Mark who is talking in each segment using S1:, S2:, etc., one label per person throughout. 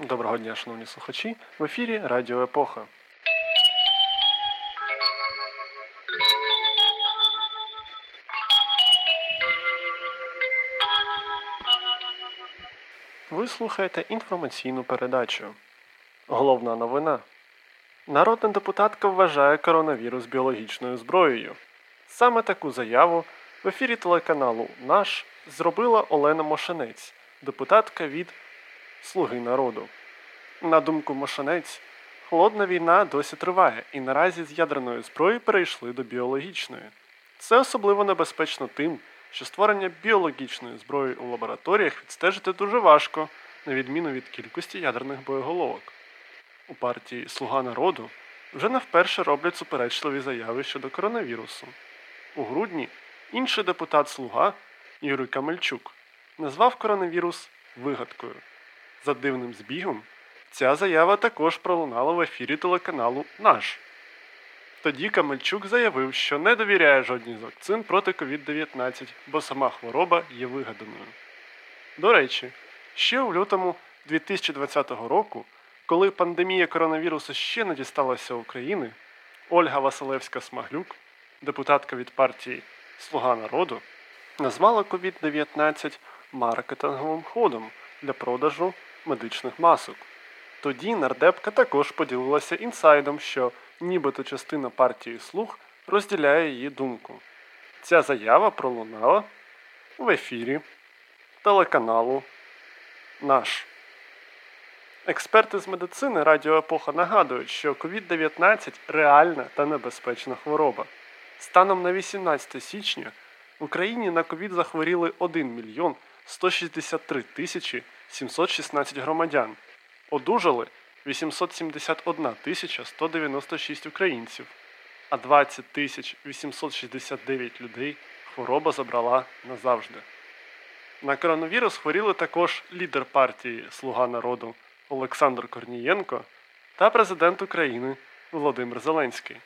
S1: Доброго дня, шановні слухачі. В ефірі Радіо Епоха. Ви слухаєте інформаційну передачу. Головна новина. Народна депутатка вважає коронавірус біологічною зброєю. Саме таку заяву в ефірі телеканалу Наш зробила Олена Мошенець, депутатка від Слуги народу. На думку Мошенець, холодна війна досі триває, і наразі з ядерної зброї перейшли до біологічної. Це особливо небезпечно тим, що створення біологічної зброї у лабораторіях відстежити дуже важко, на відміну від кількості ядерних боєголовок. У партії Слуга народу вже не вперше роблять суперечливі заяви щодо коронавірусу. У грудні інший депутат Слуга Юрій Камельчук назвав коронавірус вигадкою. За дивним збігом, ця заява також пролунала в ефірі телеканалу Наш. Тоді Камельчук заявив, що не довіряє жодній з вакцин проти COVID-19, бо сама хвороба є вигаданою. До речі, ще у лютому 2020 року, коли пандемія коронавірусу ще не дісталася України, Ольга Василевська Смаглюк, депутатка від партії Слуга народу, назвала COVID-19 маркетинговим ходом для продажу медичних масок. Тоді нардепка також поділилася інсайдом, що нібито частина партії слуг розділяє її думку. Ця заява пролунала в ефірі телеканалу Наш. Експерти з медицини Радіо Епоха нагадують, що COVID-19 реальна та небезпечна хвороба. Станом на 18 січня в Україні на COVID захворіли 1 мільйон 163 тисячі 716 громадян. Одужали 871 тисяча 196 українців, а 20 тисяч 869 людей хвороба забрала назавжди. На коронавірус хворіли також лідер партії Слуга народу Олександр Корнієнко та президент України Володимир Зеленський.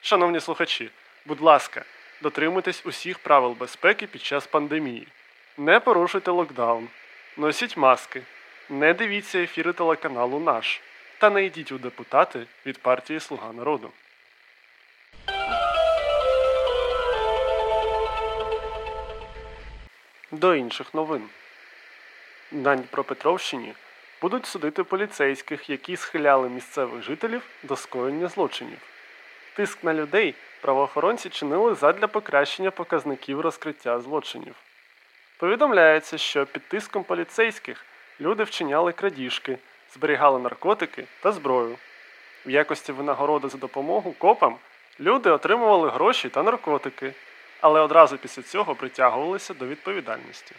S1: Шановні слухачі, будь ласка, дотримуйтесь усіх правил безпеки під час пандемії. Не порушуйте локдаун, носіть маски, не дивіться ефіри телеканалу Наш та не йдіть у депутати від партії Слуга народу. До інших новин. На Дніпропетровщині будуть судити поліцейських, які схиляли місцевих жителів до скоєння злочинів. Тиск на людей правоохоронці чинили задля покращення показників розкриття злочинів. Повідомляється, що під тиском поліцейських люди вчиняли крадіжки, зберігали наркотики та зброю. В якості винагороди за допомогу копам люди отримували гроші та наркотики, але одразу після цього притягувалися до відповідальності.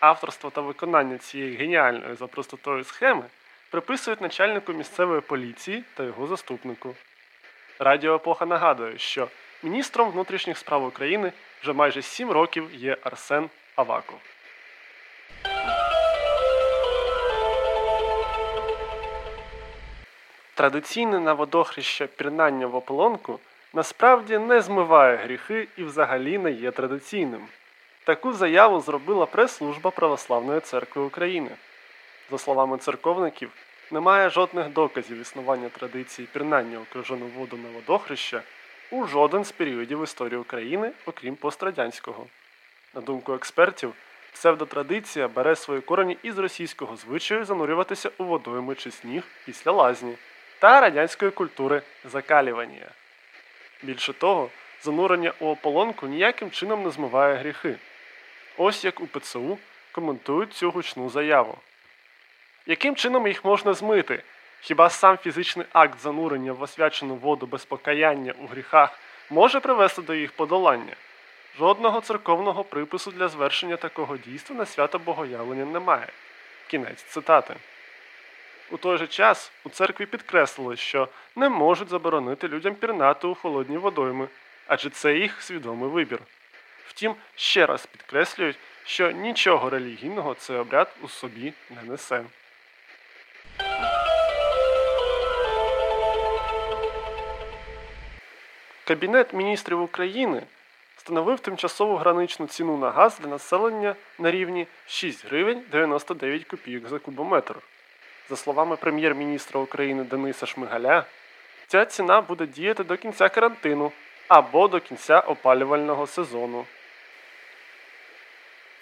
S1: Авторство та виконання цієї геніальної за простотою схеми приписують начальнику місцевої поліції та його заступнику. Радіо Епоха нагадує, що міністром внутрішніх справ України вже майже 7 років є Арсен Аваков. Традиційне на водохреща пірнання в ополонку насправді не змиває гріхи і взагалі не є традиційним. Таку заяву зробила прес-служба Православної церкви України. За словами церковників, немає жодних доказів існування традиції пірнання у крижану воду на водохреща у жоден з періодів історії України, окрім пострадянського. На думку експертів, псевдотрадиція бере свої корені із російського звичаю занурюватися у водойми чи сніг після лазні та радянської культури закалювання. Більше того, занурення у ополонку ніяким чином не змиває гріхи. Ось як у ПЦУ коментують цю гучну заяву. Яким чином їх можна змити? Хіба сам фізичний акт занурення в освячену воду без покаяння у гріхах може привести до їх подолання? Жодного церковного припису для звершення такого дійства на свято Богоявлення немає. Кінець цитати. У той же час у церкві підкреслили, що не можуть заборонити людям пірнати у холодні водойми, адже це їх свідомий вибір. Втім, ще раз підкреслюють, що нічого релігійного цей обряд у собі не несе. Кабінет міністрів України встановив тимчасову граничну ціну на газ для населення на рівні 6 гривень 99 копійок за кубометр. За словами прем'єр-міністра України Дениса Шмигаля, ця ціна буде діяти до кінця карантину або до кінця опалювального сезону.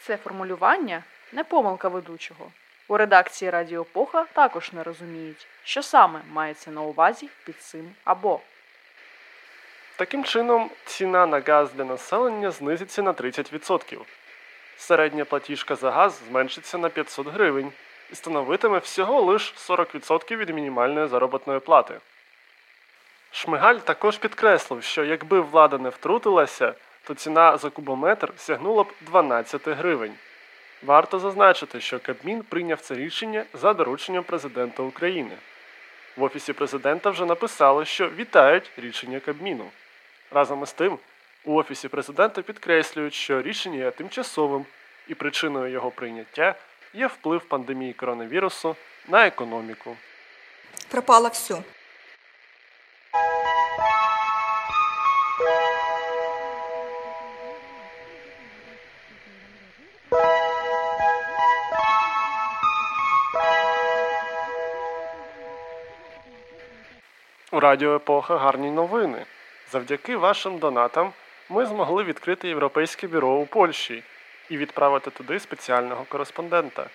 S2: Це формулювання не помилка ведучого. У редакції Радіо Поха також не розуміють, що саме мається на увазі під цим або.
S1: Таким чином, ціна на газ для населення знизиться на 30%. Середня платіжка за газ зменшиться на 500 гривень і становитиме всього лиш 40% від мінімальної заробітної плати. Шмигаль також підкреслив, що якби влада не втрутилася, то ціна за кубометр сягнула б 12 гривень. Варто зазначити, що Кабмін прийняв це рішення за дорученням президента України. В Офісі президента вже написали, що вітають рішення Кабміну. Разом із тим, у Офісі президента підкреслюють, що рішення є тимчасовим і причиною його прийняття є вплив пандемії коронавірусу на економіку.
S3: Пропало все.
S1: У Радіо Епоха гарні новини. Завдяки вашим донатам ми змогли відкрити Європейське бюро у Польщі і відправити туди спеціального кореспондента.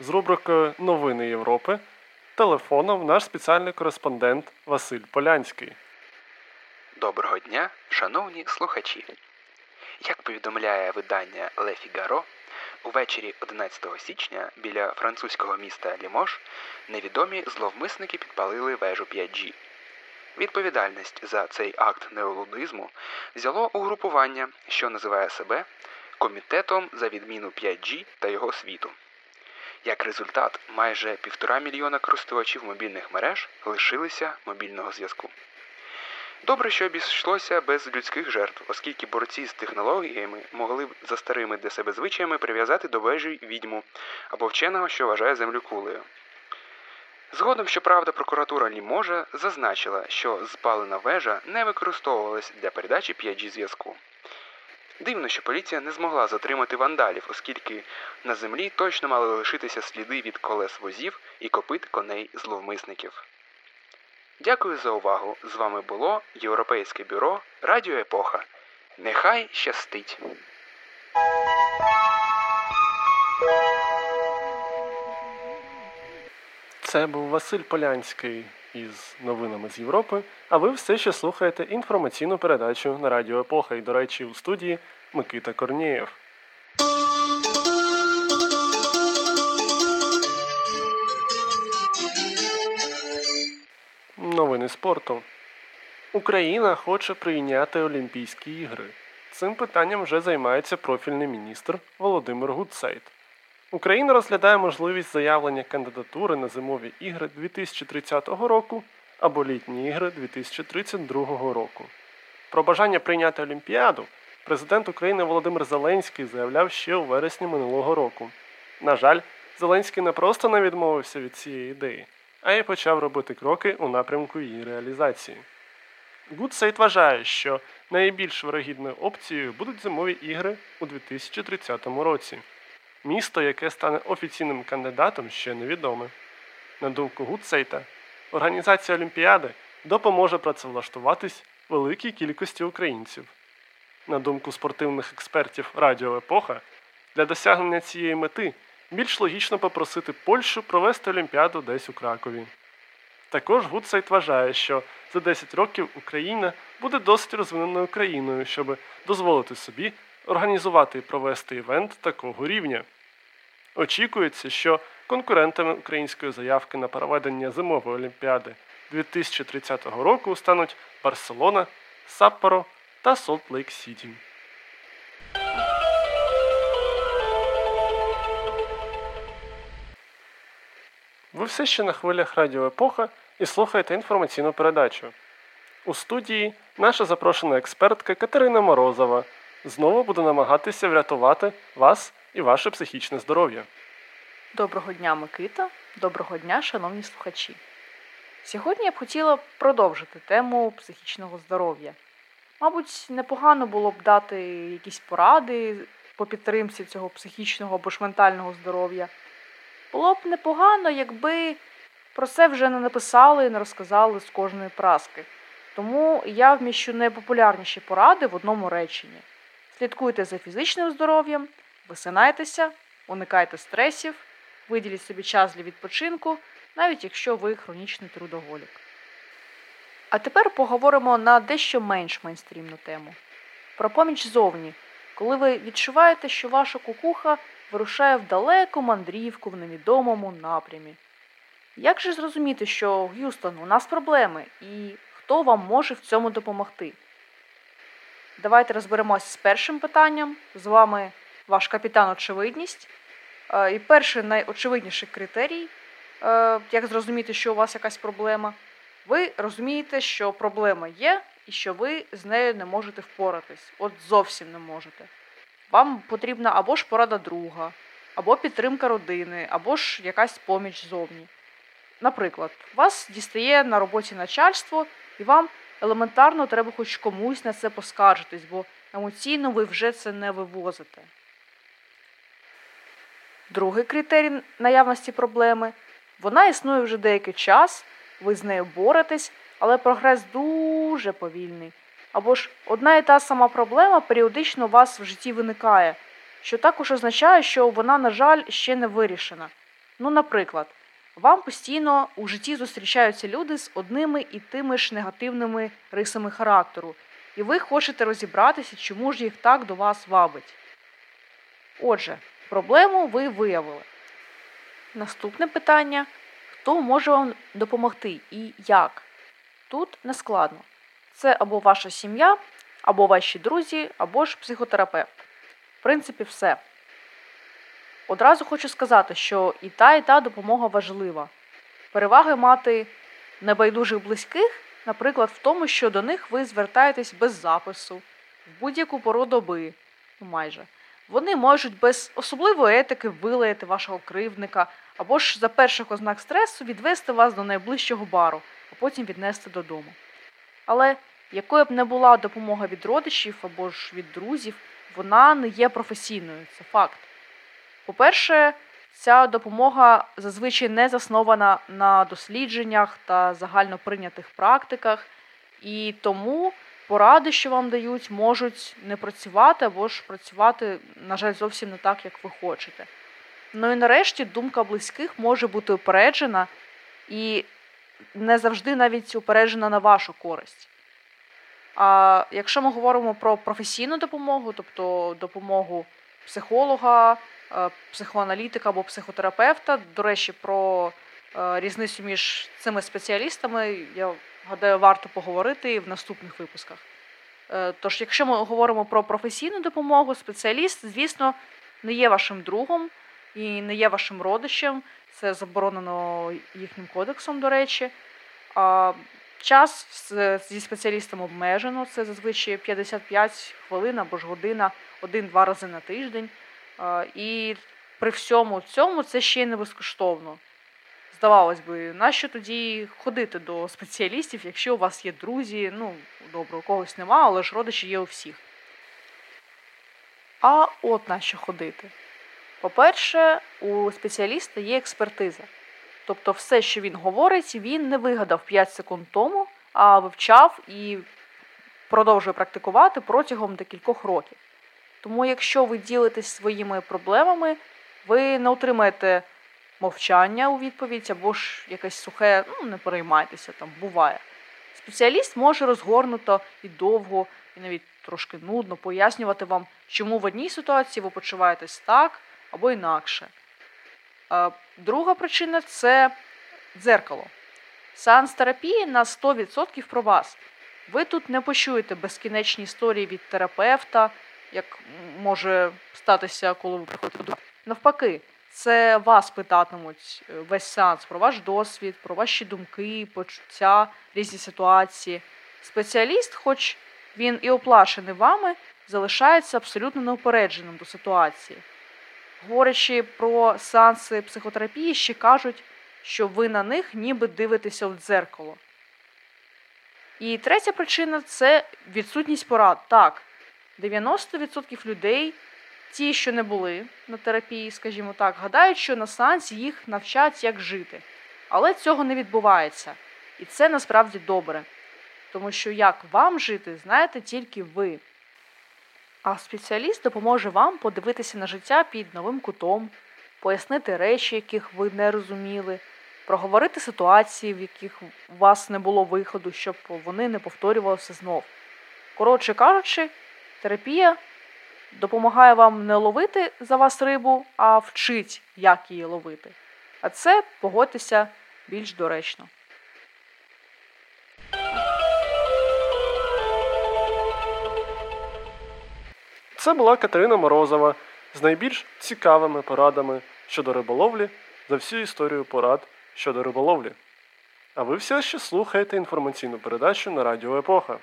S1: З рубрикою Новини Європи телефоном наш спеціальний кореспондент Василь Полянський.
S4: Доброго дня, шановні слухачі. Як повідомляє видання Le Figaro, увечері 11 січня біля французького міста Лімош невідомі зловмисники підпалили вежу 5G. Відповідальність за цей акт неолудизму взяло угрупування, що називає себе Комітетом за відміну 5G та його світу. Як результат, майже півтора мільйона користувачів мобільних мереж лишилися мобільного зв'язку. Добре, що обійшлося без людських жертв, оскільки борці з технологіями могли б за старими для себе звичаями прив'язати до вежі відьму або вченого, що вважає землю кулею. Згодом, щоправда, прокуратура Ліможа зазначила, що спалена вежа не використовувалась для передачі 5G зв'язку. Дивно, що поліція не змогла затримати вандалів, оскільки на землі точно мали лишитися сліди від колес возів і копит коней зловмисників. Дякую за увагу! З вами було Європейське бюро Радіо Епоха. Нехай щастить!
S1: Це був Василь Полянський із новинами з Європи. А ви все ще слухаєте інформаційну передачу на Радіо Епоха і, до речі, у студії Микита Корнієв. Новини спорту. Україна хоче прийняти Олімпійські ігри. Цим питанням вже займається профільний міністр Володимир Гудсайт. Україна розглядає можливість заявлення кандидатури на зимові ігри 2030 року або літні ігри 2032 року. Про бажання прийняти Олімпіаду президент України Володимир Зеленський заявляв ще у вересні минулого року. На жаль, Зеленський не просто не відмовився від цієї ідеї, а й почав робити кроки у напрямку її реалізації. Гудсейт вважає, що найбільш вирогідною опцією будуть зимові ігри у 2030 році. Місто, яке стане офіційним кандидатом, ще невідоме. На думку Гудсейта, організація Олімпіади допоможе працевлаштуватись великій кількості українців. На думку спортивних експертів Радіо Епоха, для досягнення цієї мети більш логічно попросити Польщу провести Олімпіаду десь у Кракові. Також Гудсайт вважає, що за 10 років Україна буде досить розвиненою країною, щоб дозволити собі організувати і провести івент такого рівня. Очікується, що конкурентами української заявки на проведення зимової олімпіади 2030 року стануть Барселона, Саппоро та Солт Лейк Сіті. Ви все ще на хвилях Радіо Епоха і слухаєте інформаційну передачу. У студії наша запрошена експертка Катерина Морозова знову буде намагатися врятувати вас і ваше психічне здоров'я.
S2: Доброго дня, Микита. Доброго дня, шановні слухачі. Сьогодні я б хотіла продовжити тему психічного здоров'я. Мабуть, непогано було б дати якісь поради по підтримці цього психічного або ж ментального здоров'я. Було б непогано, якби про це вже не написали і не розказали з кожної праски. Тому я вміщу найпопулярніші поради в одному реченні: слідкуйте за фізичним здоров'ям, висинайтеся, уникайте стресів, виділіть собі час для відпочинку, навіть якщо ви хронічний трудоголік. А тепер поговоримо на дещо менш мейнстрімну тему про поміч зовні, коли ви відчуваєте, що ваша кукуха вирушає в далеку мандрівку в невідомому напрямі. Як же зрозуміти, що Г'юстон, у нас проблеми, і хто вам може в цьому допомогти? Давайте розберемося з першим питанням. З вами ваш капітан очевидність. Е, і перший найочевидніший критерій, е, як зрозуміти, що у вас якась проблема, ви розумієте, що проблема є і що ви з нею не можете впоратись. От зовсім не можете. Вам потрібна або ж порада друга, або підтримка родини, або ж якась поміч зовні. Наприклад, вас дістає на роботі начальство, і вам елементарно треба хоч комусь на це поскаржитись, бо емоційно ви вже це не вивозите. Другий критерій наявності проблеми вона існує вже деякий час, ви з нею боретесь, але прогрес дуже повільний. Або ж одна і та сама проблема періодично у вас в житті виникає, що також означає, що вона, на жаль, ще не вирішена. Ну, наприклад, вам постійно у житті зустрічаються люди з одними і тими ж негативними рисами характеру, і ви хочете розібратися, чому ж їх так до вас вабить. Отже, проблему ви виявили. Наступне питання: хто може вам допомогти і як? Тут не складно. Це або ваша сім'я, або ваші друзі, або ж психотерапевт. В принципі, все. Одразу хочу сказати, що і та, і та допомога важлива. Переваги мати небайдужих близьких, наприклад, в тому, що до них ви звертаєтесь без запису, в будь-яку пору доби, ну майже. Вони можуть без особливої етики вилаяти вашого кривдника, або ж за перших ознак стресу відвести вас до найближчого бару, а потім віднести додому. Але якою б не була допомога від родичів або ж від друзів, вона не є професійною, це факт. По-перше, ця допомога зазвичай не заснована на дослідженнях та загально прийнятих практиках, і тому поради, що вам дають, можуть не працювати або ж працювати, на жаль, зовсім не так, як ви хочете. Ну і нарешті думка близьких може бути упереджена і не завжди навіть упереджена на вашу користь. А якщо ми говоримо про професійну допомогу, тобто допомогу психолога, психоаналітика або психотерапевта, до речі, про е, різницю між цими спеціалістами, я гадаю, варто поговорити в наступних випусках. Е, тож, якщо ми говоримо про професійну допомогу, спеціаліст, звісно, не є вашим другом і не є вашим родичем, це заборонено їхнім кодексом, до речі. А Час зі спеціалістом обмежено, це зазвичай 55 хвилин або ж година один-два рази на тиждень. І при всьому цьому це ще й не безкоштовно. Здавалось би, нащо тоді ходити до спеціалістів, якщо у вас є друзі, ну, добре, у когось нема, але ж родичі є у всіх. А от на що ходити. По-перше, у спеціаліста є експертиза. Тобто, все, що він говорить, він не вигадав 5 секунд тому, а вивчав і продовжує практикувати протягом декількох років. Тому, якщо ви ділитесь своїми проблемами, ви не отримаєте мовчання у відповідь або ж якесь сухе, ну не переймайтеся, там буває. Спеціаліст може розгорнуто і довго, і навіть трошки нудно пояснювати вам, чому в одній ситуації ви почуваєтесь так або інакше. Друга причина це дзеркало. Сеанс терапії на 100% про вас. Ви тут не почуєте безкінечні історії від терапевта, як може статися, коли ви приходите до. Навпаки, це вас питатимуть е, весь сеанс про ваш досвід, про ваші думки, почуття, різні ситуації. Спеціаліст, хоч він і оплачений вами, залишається абсолютно неупередженим до ситуації. говорячи про сеанси психотерапії, ще кажуть, що ви на них ніби дивитеся в дзеркало. І третя причина це відсутність порад. Так, 90% людей, ті, що не були на терапії, скажімо так, гадають, що на сеансі їх навчать, як жити. Але цього не відбувається. І це насправді добре. Тому що як вам жити, знаєте тільки ви. А спеціаліст допоможе вам подивитися на життя під новим кутом, пояснити речі, яких ви не розуміли, проговорити ситуації, в яких у вас не було виходу, щоб вони не повторювалися знов. Коротше кажучи, терапія допомагає вам не ловити за вас рибу, а вчить, як її ловити. А це погодьтеся більш доречно.
S1: Це була Катерина Морозова з найбільш цікавими порадами щодо риболовлі за всю історію порад щодо риболовлі. А ви все ще слухаєте інформаційну передачу на Радіо Епоха.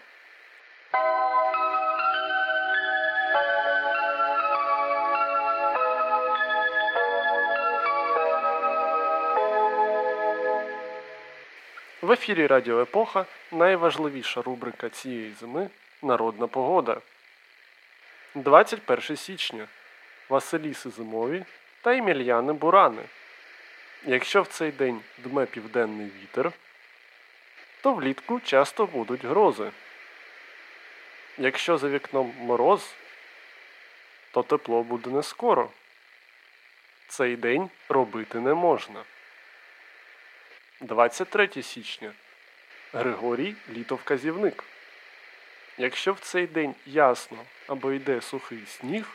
S1: В ефірі Радіо Епоха найважливіша рубрика цієї зими Народна погода. 21 січня. Василіси зимові та Емельяни Бурани. Якщо в цей день дме південний вітер, то влітку часто будуть грози. Якщо за вікном мороз, то тепло буде не скоро. Цей день робити не можна. 23 січня. Григорій літовказівник. Якщо в цей день ясно або йде сухий сніг,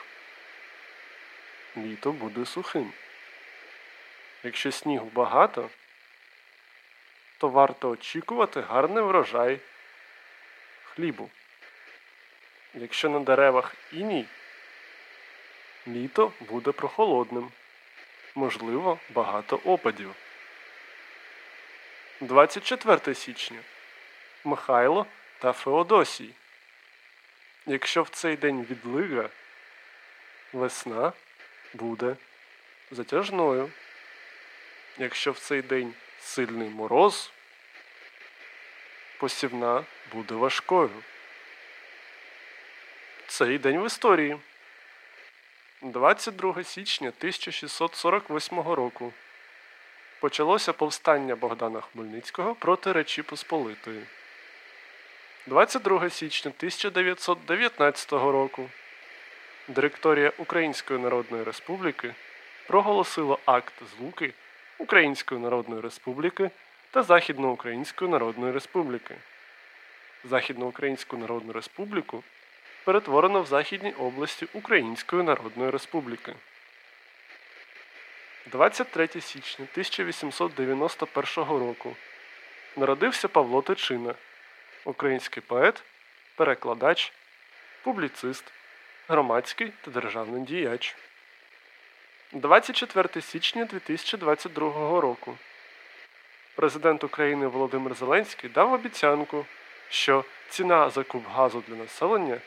S1: літо буде сухим. Якщо снігу багато, то варто очікувати гарний врожай хлібу. Якщо на деревах іній, літо буде прохолодним, можливо, багато опадів. 24 січня Михайло та Феодосій. Якщо в цей день відлига, весна буде затяжною. Якщо в цей день сильний мороз, посівна буде важкою. Цей день в історії. 22 січня 1648 року почалося повстання Богдана Хмельницького проти Речі Посполитої. 22 січня 1919 року Директорія Української Народної Республіки проголосила акт злуки Української Народної Республіки та Західноукраїнської Народної Республіки. Західноукраїнську Народну Республіку перетворено в Західній області Української Народної Республіки. 23 січня 1891 року народився Павло Тичина, український поет, перекладач, публіцист, громадський та державний діяч. 24 січня 2022 року Президент України Володимир Зеленський дав обіцянку, що ціна за куб газу для населення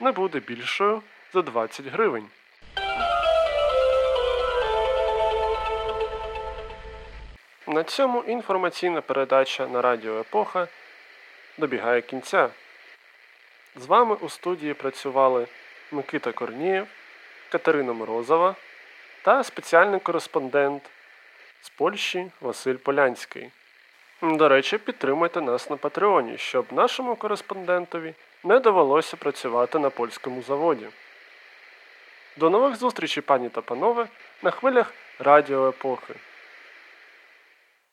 S1: не буде більшою за 20 гривень. На цьому інформаційна передача на Радіо Епоха добігає кінця. З вами у студії працювали Микита Корнієв, Катерина Морозова та спеціальний кореспондент з Польщі Василь Полянський. До речі, підтримуйте нас на Патреоні, щоб нашому кореспондентові не довелося працювати на польському заводі. До нових зустрічей, пані та панове, на хвилях Радіо Епохи.